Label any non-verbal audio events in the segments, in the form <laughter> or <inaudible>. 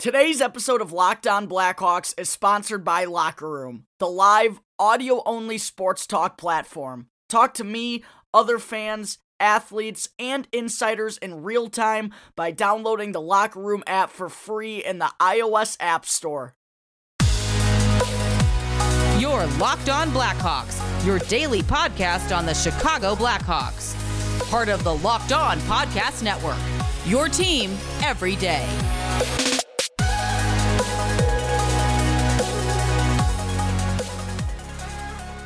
Today's episode of Locked On Blackhawks is sponsored by Locker Room, the live, audio only sports talk platform. Talk to me, other fans, athletes, and insiders in real time by downloading the Locker Room app for free in the iOS App Store. Your Locked On Blackhawks, your daily podcast on the Chicago Blackhawks. Part of the Locked On Podcast Network. Your team every day.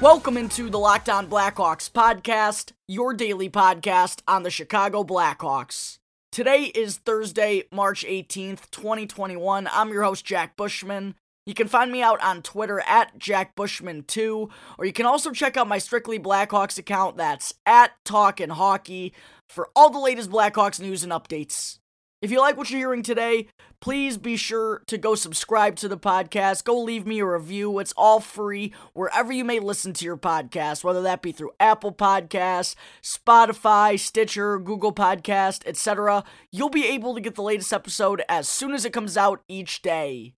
Welcome into the Locked On Blackhawks podcast, your daily podcast on the Chicago Blackhawks. Today is Thursday, March 18th, 2021. I'm your host, Jack Bushman. You can find me out on Twitter at JackBushman2, or you can also check out my Strictly Blackhawks account that's at Talkin' Hockey for all the latest Blackhawks news and updates. If you like what you're hearing today, please be sure to go subscribe to the podcast. Go leave me a review. It's all free wherever you may listen to your podcast, whether that be through Apple Podcasts, Spotify, Stitcher, Google Podcast, etc. You'll be able to get the latest episode as soon as it comes out each day.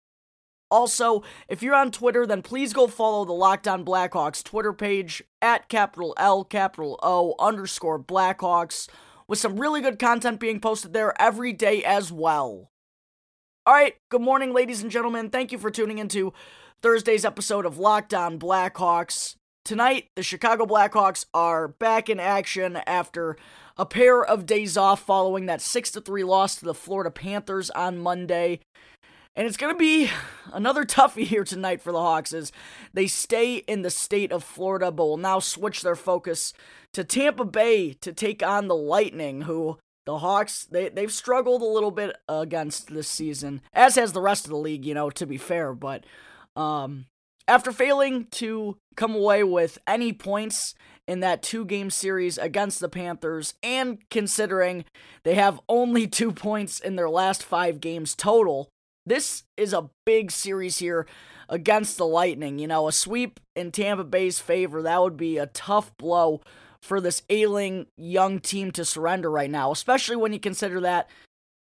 Also, if you're on Twitter, then please go follow the Locked On Blackhawks Twitter page at capital L, capital O, underscore Blackhawks with some really good content being posted there every day as well. All right, good morning, ladies and gentlemen. Thank you for tuning into Thursday's episode of Locked On Blackhawks. Tonight, the Chicago Blackhawks are back in action after a pair of days off following that 6 3 loss to the Florida Panthers on Monday. And it's going to be another toughie here tonight for the Hawks as they stay in the state of Florida, but will now switch their focus to Tampa Bay to take on the Lightning, who the Hawks, they, they've struggled a little bit against this season, as has the rest of the league, you know, to be fair. But um, after failing to come away with any points in that two game series against the Panthers, and considering they have only two points in their last five games total, this is a big series here against the Lightning. You know, a sweep in Tampa Bay's favor, that would be a tough blow for this ailing young team to surrender right now, especially when you consider that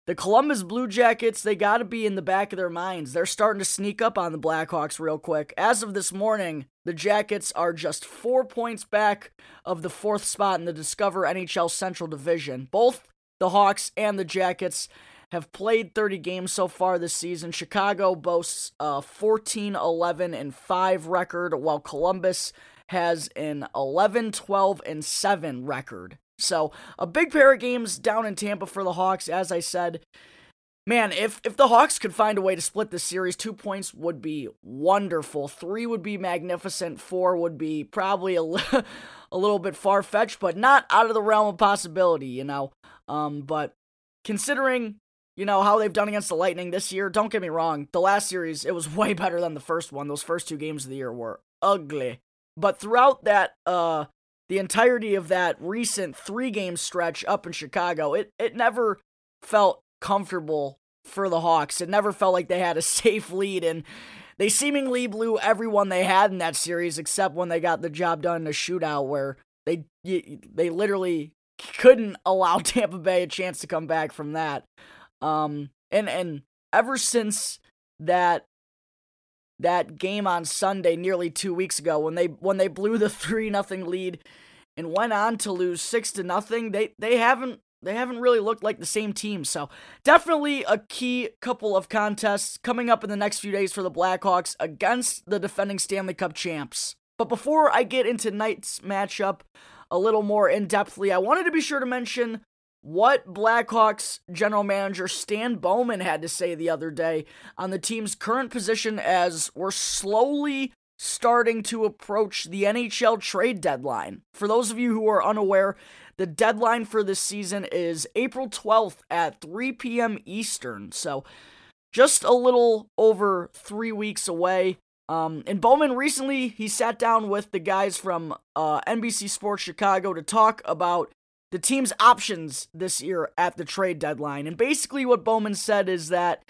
the Columbus Blue Jackets, they got to be in the back of their minds. They're starting to sneak up on the Blackhawks real quick. As of this morning, the Jackets are just four points back of the fourth spot in the Discover NHL Central Division. Both the Hawks and the Jackets have played 30 games so far this season. Chicago boasts a 14 11 and 5 record, while Columbus has an 11 12 and 7 record. So, a big pair of games down in Tampa for the Hawks, as I said. Man, if if the Hawks could find a way to split this series, two points would be wonderful. Three would be magnificent. Four would be probably a, <laughs> a little bit far fetched, but not out of the realm of possibility, you know. Um, but considering you know, how they've done against the Lightning this year. Don't get me wrong, the last series, it was <laughs> way better than the first one. Those first two games of the year were ugly. But throughout that, uh, the entirety of that recent three game stretch up in Chicago, it, it never felt comfortable for the Hawks. It never felt like they had a <laughs> safe lead, and they seemingly blew everyone they had in that series, except when they got the job done in a shootout where they they literally couldn't allow <laughs> Tampa Bay a chance to come back from that. Um, and and ever since that that game on Sunday, nearly two weeks ago, when they when they blew the <laughs> three nothing lead and went on to lose six to nothing, they they haven't they haven't really looked like the same team. So definitely a key couple of contests coming up in the next few days for the Blackhawks against the defending Stanley Cup champs. But before I get into tonight's matchup a little more in depthly, I wanted to be sure to mention what Blackhawks general manager Stan Bowman had to say the other day on the team's current position as we're slowly starting to approach the NHL trade deadline. For those of you who are unaware, the deadline for this season is April 12th at 3 p.m. Eastern. So just a little over three weeks away. Um, and Bowman recently he sat down with the guys from uh, NBC Sports Chicago to talk about the team's options this year at the trade deadline. And basically, what Bowman said is that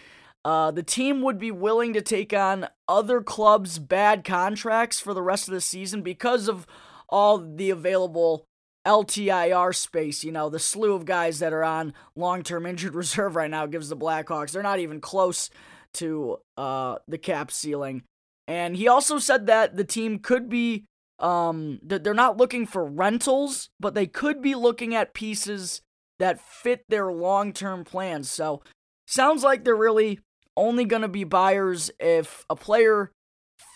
uh, the team would be willing to take on other clubs' bad contracts for the rest of the season because of all the available LTIR space. You know, the slew of guys that are on long term injured <laughs> reserve right now gives the Blackhawks, they're not even close to uh, the cap ceiling. And he also said that the team could be um they're not looking for rentals, but they could be looking at pieces that fit their long-term plans. So, sounds like they're really only going to be buyers if a player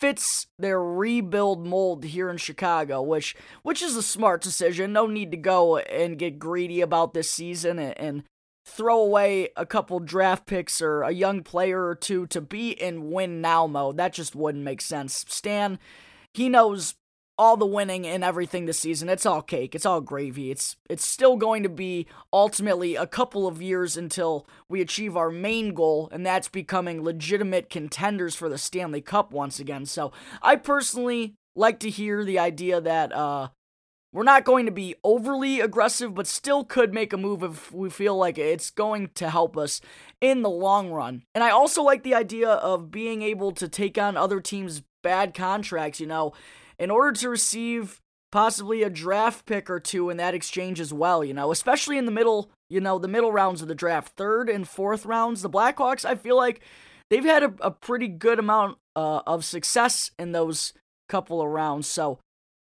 fits their rebuild mold here in Chicago, which which is a smart decision. No need to go and get greedy about this season and, and throw away a couple draft picks or a young player or two to be in win now mode. That just wouldn't make sense. Stan, he knows all the winning and everything this season. It's all cake. It's all gravy. It's it's still going to be ultimately a couple of years until we achieve our main goal and that's becoming legitimate contenders for the Stanley Cup once again. So, I personally like to hear the idea that uh we're not going to be overly aggressive, but still could make a move if we feel like it's going to help us in the long run. And I also like the idea of being able to take on other teams' bad contracts, you know, in order to receive possibly a draft pick or two in that exchange as well, you know, especially in the middle, you know, the middle rounds of the draft, third and fourth rounds. The Blackhawks, I feel like they've had a, a pretty good amount uh, of success in those couple of rounds. So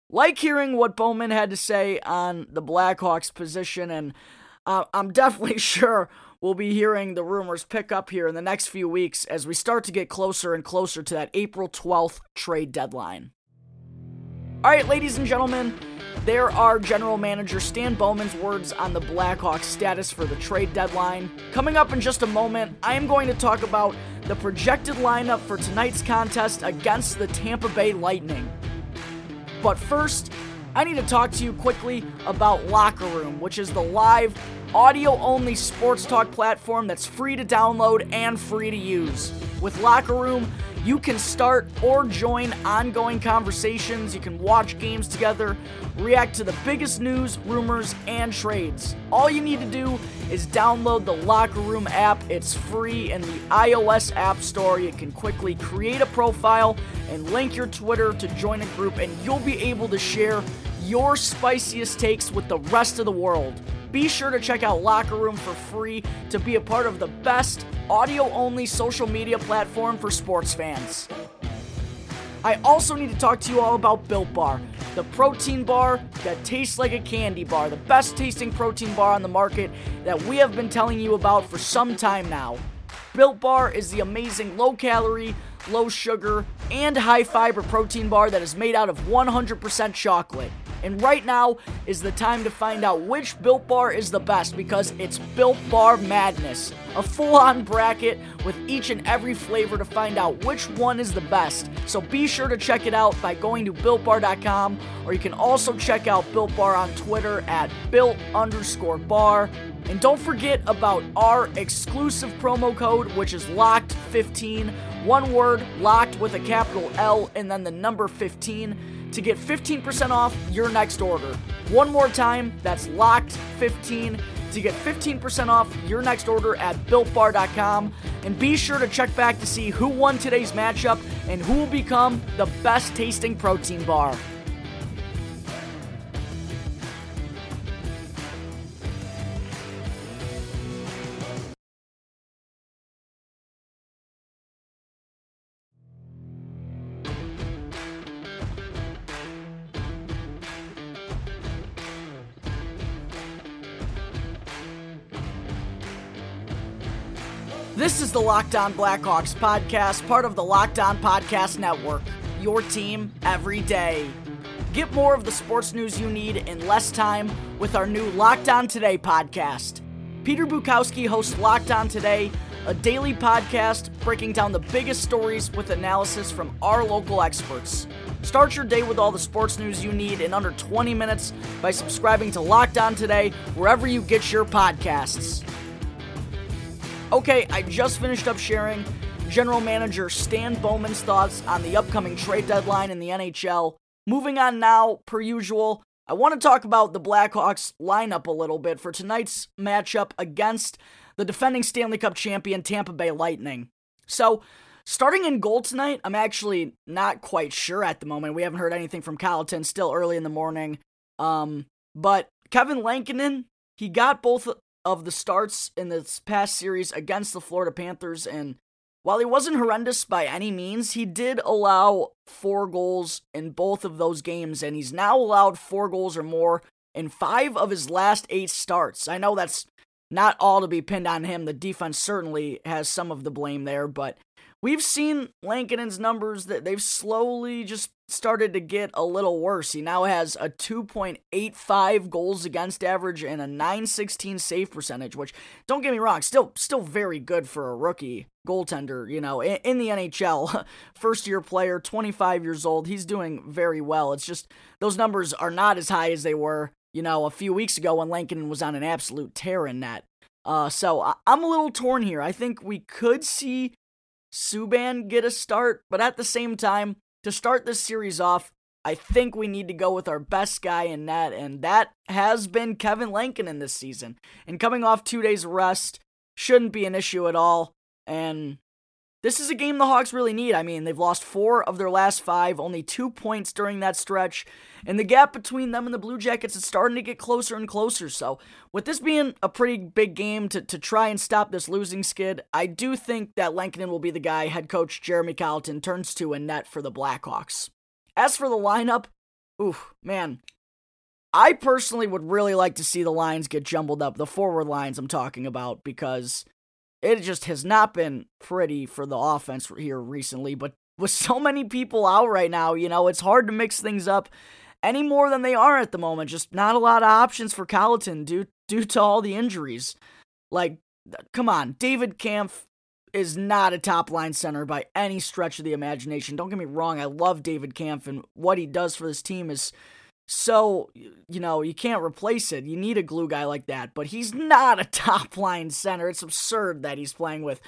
like hearing what Bowman had to say on the Blackhawks position, and uh, I'm definitely <laughs> sure we'll be hearing the rumors pick up here in the next few weeks as we start to get closer and closer to that April 12th trade deadline. All right, ladies and gentlemen, there are General Manager Stan Bowman's words on the Blackhawks status for the trade deadline. Coming up in just a moment, I am going to talk about the projected lineup for tonight's contest against the Tampa Bay Lightning. But first, I need to talk to you quickly about Locker Room, which is the live, audio only sports talk platform that's free to download and free to use. With Locker Room, you can start or join ongoing conversations. You can watch games together, react to the biggest news, rumors, and trades. All you need to do is download the Locker Room app. It's free in the iOS App Store. You can quickly create a profile and link your Twitter to join a group, and you'll be able to share your spiciest takes with the rest of the world. Be sure to check out Locker Room for free to be a part of the best audio only social media platform for sports fans. I also need to talk to you all about Built Bar, the protein bar that tastes like a candy bar, the best tasting protein bar on the market that we have been telling you about for some time now. Built Bar is the amazing low calorie, low sugar, and high fiber protein bar that is made out of 100% chocolate. And right now is the time to find out which Built Bar is the best because it's Built Bar Madness. A full on bracket with each and every flavor to find out which one is the best. So be sure to check it out by going to BuiltBar.com or you can also check out Built Bar on Twitter at Built underscore bar. And don't forget about our exclusive promo code, which is LOCKED15. One word, locked with a capital L and then the number 15 to get 15% off your next order. One more time, that's locked15 to get 15% off your next order at builtbar.com. And be sure to check back to see who won today's matchup and who will become the best tasting protein bar. Locked On Blackhawks podcast, part of the Locked On Podcast Network. Your team every day. Get more of the sports news you need in less time with our new Locked On Today podcast. Peter Bukowski hosts Locked On Today, a daily podcast breaking down the biggest stories with analysis from our local experts. Start your day with all the sports news you need in under 20 minutes by subscribing to Locked On Today wherever you get your podcasts. Okay, I just finished up sharing General Manager Stan Bowman's thoughts on the upcoming trade deadline in the NHL. Moving on now, per usual, I want to talk about the Blackhawks lineup a little bit for tonight's matchup against the defending Stanley Cup champion Tampa Bay Lightning. So, starting in goal tonight, I'm actually not quite sure at the moment. We haven't heard anything from Colliton, still early in the morning. Um, but Kevin Lankinen, he got both of the starts in this past series against the Florida Panthers, and while he wasn't horrendous by any means, he did allow four goals in both of those games, and he's now allowed four goals or more in five of his last eight starts. I know that's not all to be pinned on him. The defense certainly has some of the blame there, but we've seen Lankinen's numbers that they've slowly just started to get a little worse. He now has a 2.85 goals against average and a 916 save percentage, which don't get me wrong, still still very good for a rookie goaltender, you know, in, in the NHL. <laughs> First year player, 25 years old, he's doing very well. It's just those numbers are not as high as they were, you know, a few weeks ago when Lankinen was on an absolute tear in that. Uh, so I, I'm a little torn here. I think we could see Subban get a start, but at the same time, to start this series off, I think we need to go with our best guy in net, and that has been Kevin Lankinen this season. And coming off two days rest shouldn't be an issue at all. And this is a game the Hawks really need. I mean, they've lost four of their last five, only two points during that stretch, and the gap between them and the Blue Jackets is starting to get closer and closer. So, with this being a pretty big game to, to try and stop this losing skid, I do think that Lankinen will be the guy head coach Jeremy Colliton turns to in net for the Blackhawks. As for the lineup, ooh, man, I personally would really like to see the lines get jumbled up, the forward lines I'm talking about, because it just has not been pretty for the offense here recently. But with so many people out right now, you know, it's hard to mix things up any more than they are at the moment. Just not a lot of options for Colliton due due to all the injuries. Like, come on, David Kampf is not a top line center by any stretch of the imagination. Don't get me wrong, I love David Kampf and what he does for this team is so, you know, you can't replace it. You need a glue guy like that, but he's not a <laughs> top line center. It's absurd that he's playing with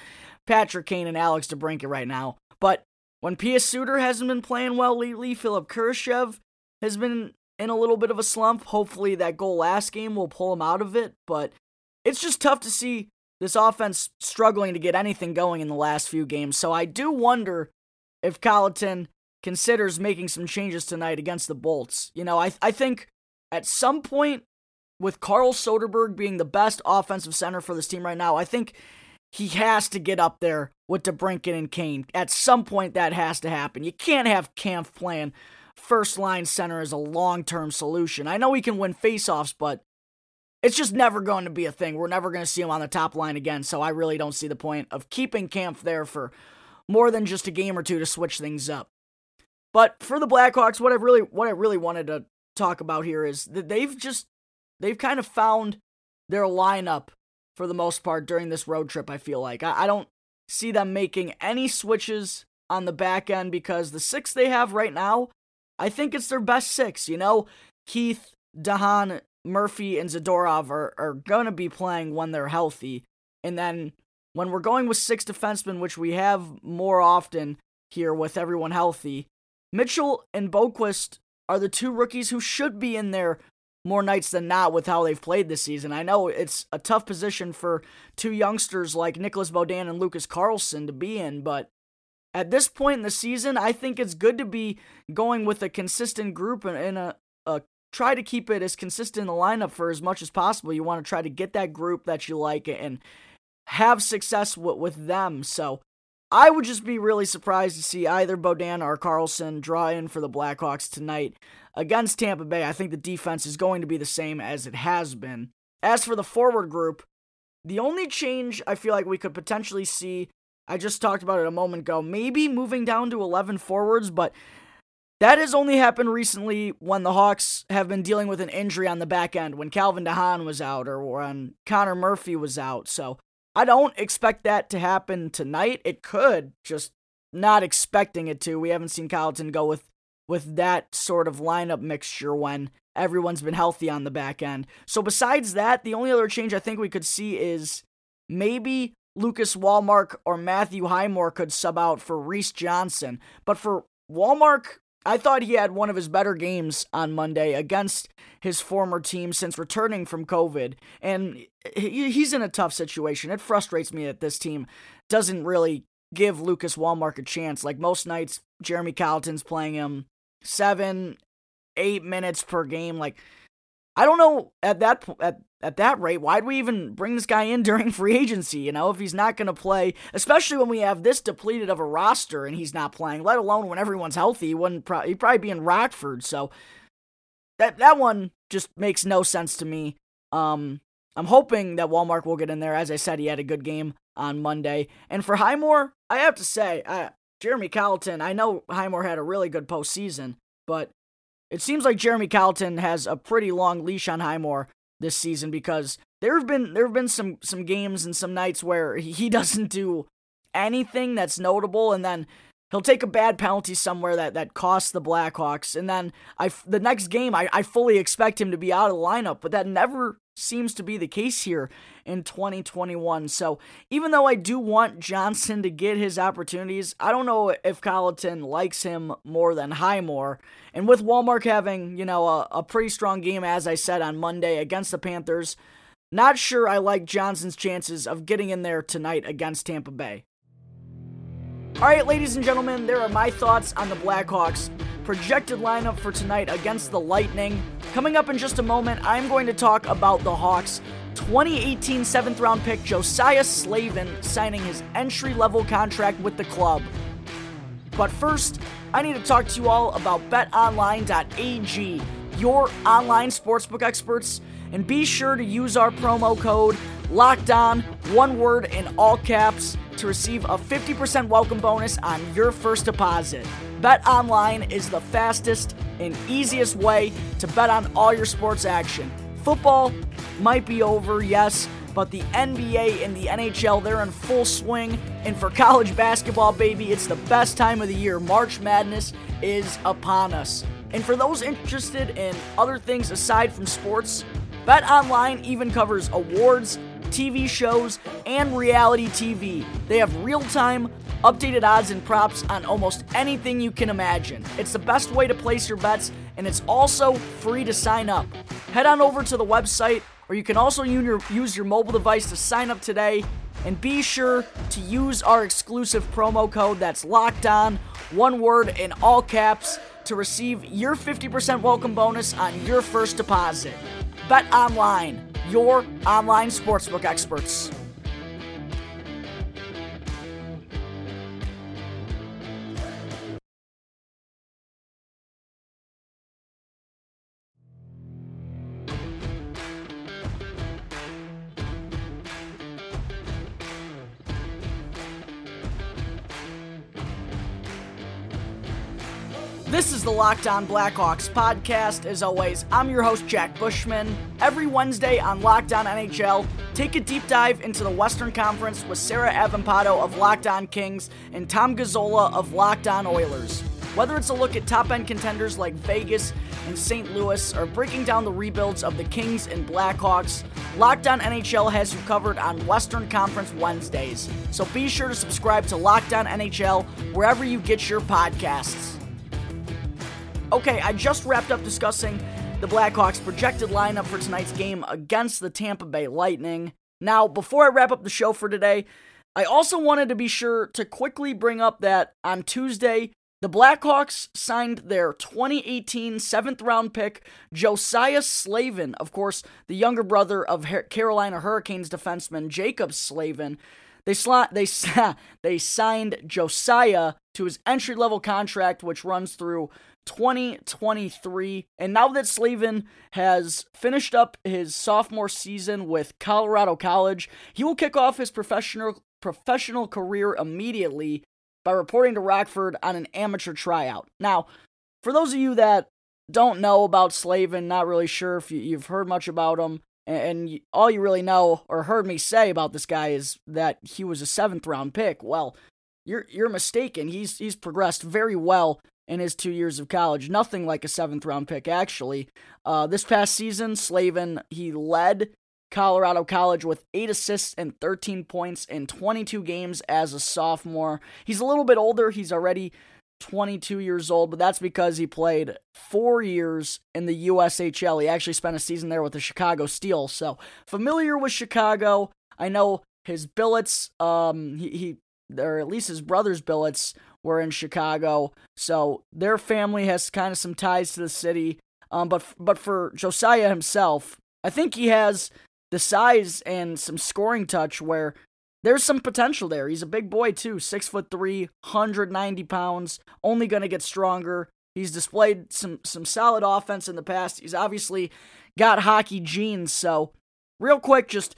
Patrick Kane and Alex DeBrincat right now. But when Pius Suter hasn't been playing well lately, Philip Kurashev has been in a little bit of a slump. Hopefully, that goal last game will pull him out of it, but it's just tough to see this offense struggling to get anything going in the last few games. So I do wonder if Colliton considers making some changes tonight against the Bolts. You know, I I think at some point with Carl Soderberg being the best offensive center for this team right now, I think he has to get up there with DeBrincat and Kane. At some point, that has to happen. You can't have Kampf playing first line center as a long term solution. I know he can win faceoffs, but it's just never going to be a thing. We're never going to see him on the top line again, so I really don't see the point of keeping Kampf there for more than just a game or two to switch things up. But for the Blackhawks, what I really what I really wanted to talk about here is that they've just they've kind of found their lineup for the most part during this road trip. I feel like I, I don't see them making any switches on the back end because the six they have right now, I think it's their best six. You know, Keith, de Haan, Murphy, and Zadorov are, are going to be playing when they're healthy. And then when we're going with six defensemen, which we have more often here with everyone healthy, Mitchell and Boqvist are the two rookies who should be in there more nights than not with how they've played this season. I know it's a tough position for two youngsters like Nicolas Beaudin and Lucas Carlsson to be in, but at this point in the season, I think it's good to be going with a consistent group and, a, a try to keep it as consistent in the lineup for as much as possible. You want to try to get that group that you like and have success with, with them. So I would just be really surprised to see either Beaudin or Carlsson draw in for the Blackhawks tonight against Tampa Bay. I think the defense is going to be the same as it has been. As for the forward group, the only change I feel like we could potentially see, I just talked about it a moment ago, maybe moving down to 11 forwards, but that has only happened recently when the Hawks have been dealing with an injury on the back end, when Calvin de Haan was out or when Connor Murphy was out. So I don't expect that to happen tonight. It could, just not expecting it to. We haven't seen Colliton go with with that sort of lineup mixture when everyone's been healthy on the back end. So besides that, the only other change I think we could see is maybe Lucas Wallmark or Matthew Highmore could sub out for Reese Johnson. But for Wallmark, I thought he had one of his better games on Monday against his former team since returning from COVID. And he's in a tough situation. It frustrates me that this team doesn't really give Lucas Wallmark a chance. Like most nights, Jeremy Colliton's playing him seven, eight minutes per game. Like, I don't know at that at at that rate, why'd we even bring this guy in during <laughs> free agency? You know, if he's not going to play, especially when we have this depleted of a roster and he's not playing, let alone when everyone's healthy, he wouldn't pro- he'd probably be in Rockford. So that that one just makes no sense to me. Um, I'm hoping that Wallmark will get in there. As I said, he had a good game on Monday. And for Highmore, I have to say, uh, Jeremy Colliton, I know Highmore had a really good postseason, but it seems like Jeremy Colliton has a pretty long leash on Highmore this season because there have been there have been some some games and some nights where he <laughs> doesn't do anything that's notable, and then he'll take a bad penalty somewhere that, that costs the Blackhawks, and then I the next game I, I fully expect him to be out of the lineup, but that never seems to be the case here in 2021. So even though I do want Johnson to get his opportunities, I don't know if Colliton likes him more than Highmore. And with Wallmark having, you know, a, a pretty strong game, as I said on Monday against the Panthers, not sure I like Johnson's chances of getting in there tonight against Tampa Bay. All right, ladies and gentlemen, there are my thoughts on the Blackhawks projected lineup for tonight against the Lightning. Coming up in just a moment, I'm going to talk about the Hawks. 2018 seventh round pick Josiah Slavin signing his entry level contract with the club. But first, I need to talk to you all about betonline.ag, your online sportsbook experts, and be sure to use our promo code locked on, one word in all caps, to receive a 50% welcome bonus on your first deposit. Bet Online is the fastest and easiest way to bet on all your sports action. Football might be over, yes, but the NBA and the NHL, they're in full swing. And for college basketball, baby, it's the best time of the year. March Madness is upon us. And for those interested in other things aside from sports, Bet Online even covers awards, TV shows, and reality TV. They have real time, updated odds and props on almost anything you can imagine. It's the best way to place your bets, and it's also free to sign up. Head on over to the website, or you can also use your, mobile device to sign up today. And be sure to use our exclusive promo code that's locked on, one word in all caps, to receive your 50% welcome bonus on your first deposit. Bet Online, your online sportsbook experts. Locked On Blackhawks podcast. As always, I'm your host, Jack Bushman. Every Wednesday on Locked On NHL, take a deep dive into the Western Conference with Sarah Avampato of Locked On Kings and Tom Gazzola of Locked On Oilers. Whether it's a look at top end contenders like Vegas and St. Louis or breaking down the rebuilds of the Kings and Blackhawks, Locked On NHL has you covered on Western Conference Wednesdays. So be sure to subscribe to Locked On NHL wherever you get your podcasts. Okay, I just wrapped up discussing the Blackhawks' projected lineup for tonight's game against the Tampa Bay Lightning. Now, before I wrap up the show for today, I also wanted to be sure to quickly bring up that on Tuesday, the Blackhawks signed their 2018 seventh round pick, Josiah Slavin, of course, the younger brother of Carolina Hurricanes defenseman Jaccob Slavin. They, sl- they, <laughs> they signed Josiah to his entry level contract, which runs through 2023. And now that Slavin has finished up his sophomore season with Colorado College, he will kick off his professional professional career immediately by reporting to Rockford on an amateur tryout. Now, for those of you that don't know about Slavin, not really sure if you, have heard much about him, and, all you really know or heard me say about this guy is that he was a seventh round pick. Well, you're you're mistaken. He's he's progressed very well in his two years of college. Nothing like a seventh round pick, actually. Uh, this past season, Slavin, he led Colorado College with 8 assists and 13 points in 22 games as a sophomore. He's a little bit older. He's already 22 years old, but that's because he played four years in the USHL. He actually spent a season there with the Chicago Steel. So familiar with Chicago. I know his billets, um, he, he or at least his brother's billets were in Chicago. So their family has kind of some ties to the city. Um, but but for Josiah himself, I think he has the size and some scoring touch where there's some potential there. He's a big boy too, six foot three, 190 pounds, only gonna get stronger. He's displayed some some solid offense in the past. He's obviously got hockey genes. So, real quick, just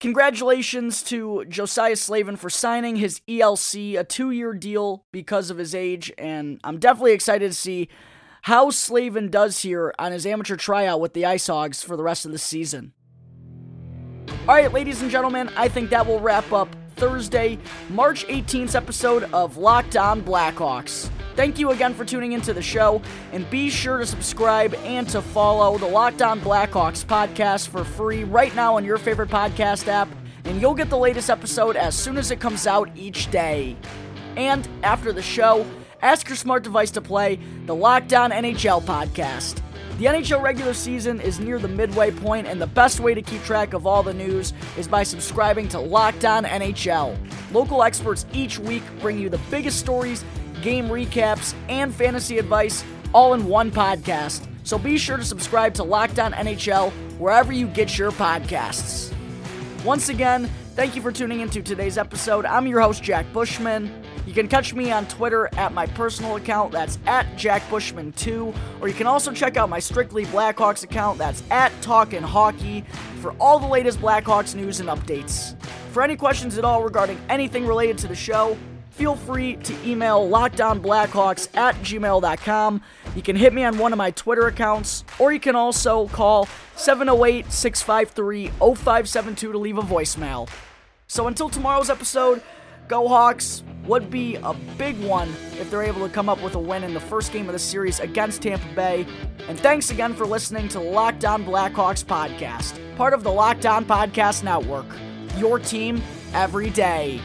congratulations to Josiah Slavin for signing his ELC, a two year deal because of his age, and I'm definitely excited to see how Slavin does here on his amateur tryout with the Ice Hogs for the rest of the season. All right, ladies and gentlemen, I think that will wrap up Thursday, March 18th episode of Locked On Blackhawks. Thank you again for tuning into the show, and be sure to subscribe and to follow the Locked On Blackhawks podcast for free right now on your favorite podcast app, and you'll get the latest episode as soon as it comes out each day. And after the show, ask your smart device to play the Locked On NHL podcast. The NHL regular season is near the midway point, and the best way to keep track of all the news is by subscribing to Locked On NHL. Local experts each week bring you the biggest stories, game recaps, and fantasy advice all in one podcast. So be sure to subscribe to Locked On NHL wherever you get your podcasts. Once again, thank you for tuning into today's episode. I'm your host, Jack Bushman. You can catch me on Twitter at my personal account, that's at JackBushman2, or you can also check out my Strictly Blackhawks account, that's at Talkin' Hockey, for all the latest Blackhawks news and updates. For any questions at all regarding anything related to the show, feel free to email lockdownblackhawks at gmail.com. You can hit me on one of my Twitter accounts, or you can also call 708 653 0572 to leave a voicemail. So until tomorrow's episode, go Hawks would be a big one if they're able to come up with a win in the first game of the series against Tampa Bay. And thanks again for listening to the Locked On Blackhawks podcast, part of the Locked On Podcast Network. Your team every day.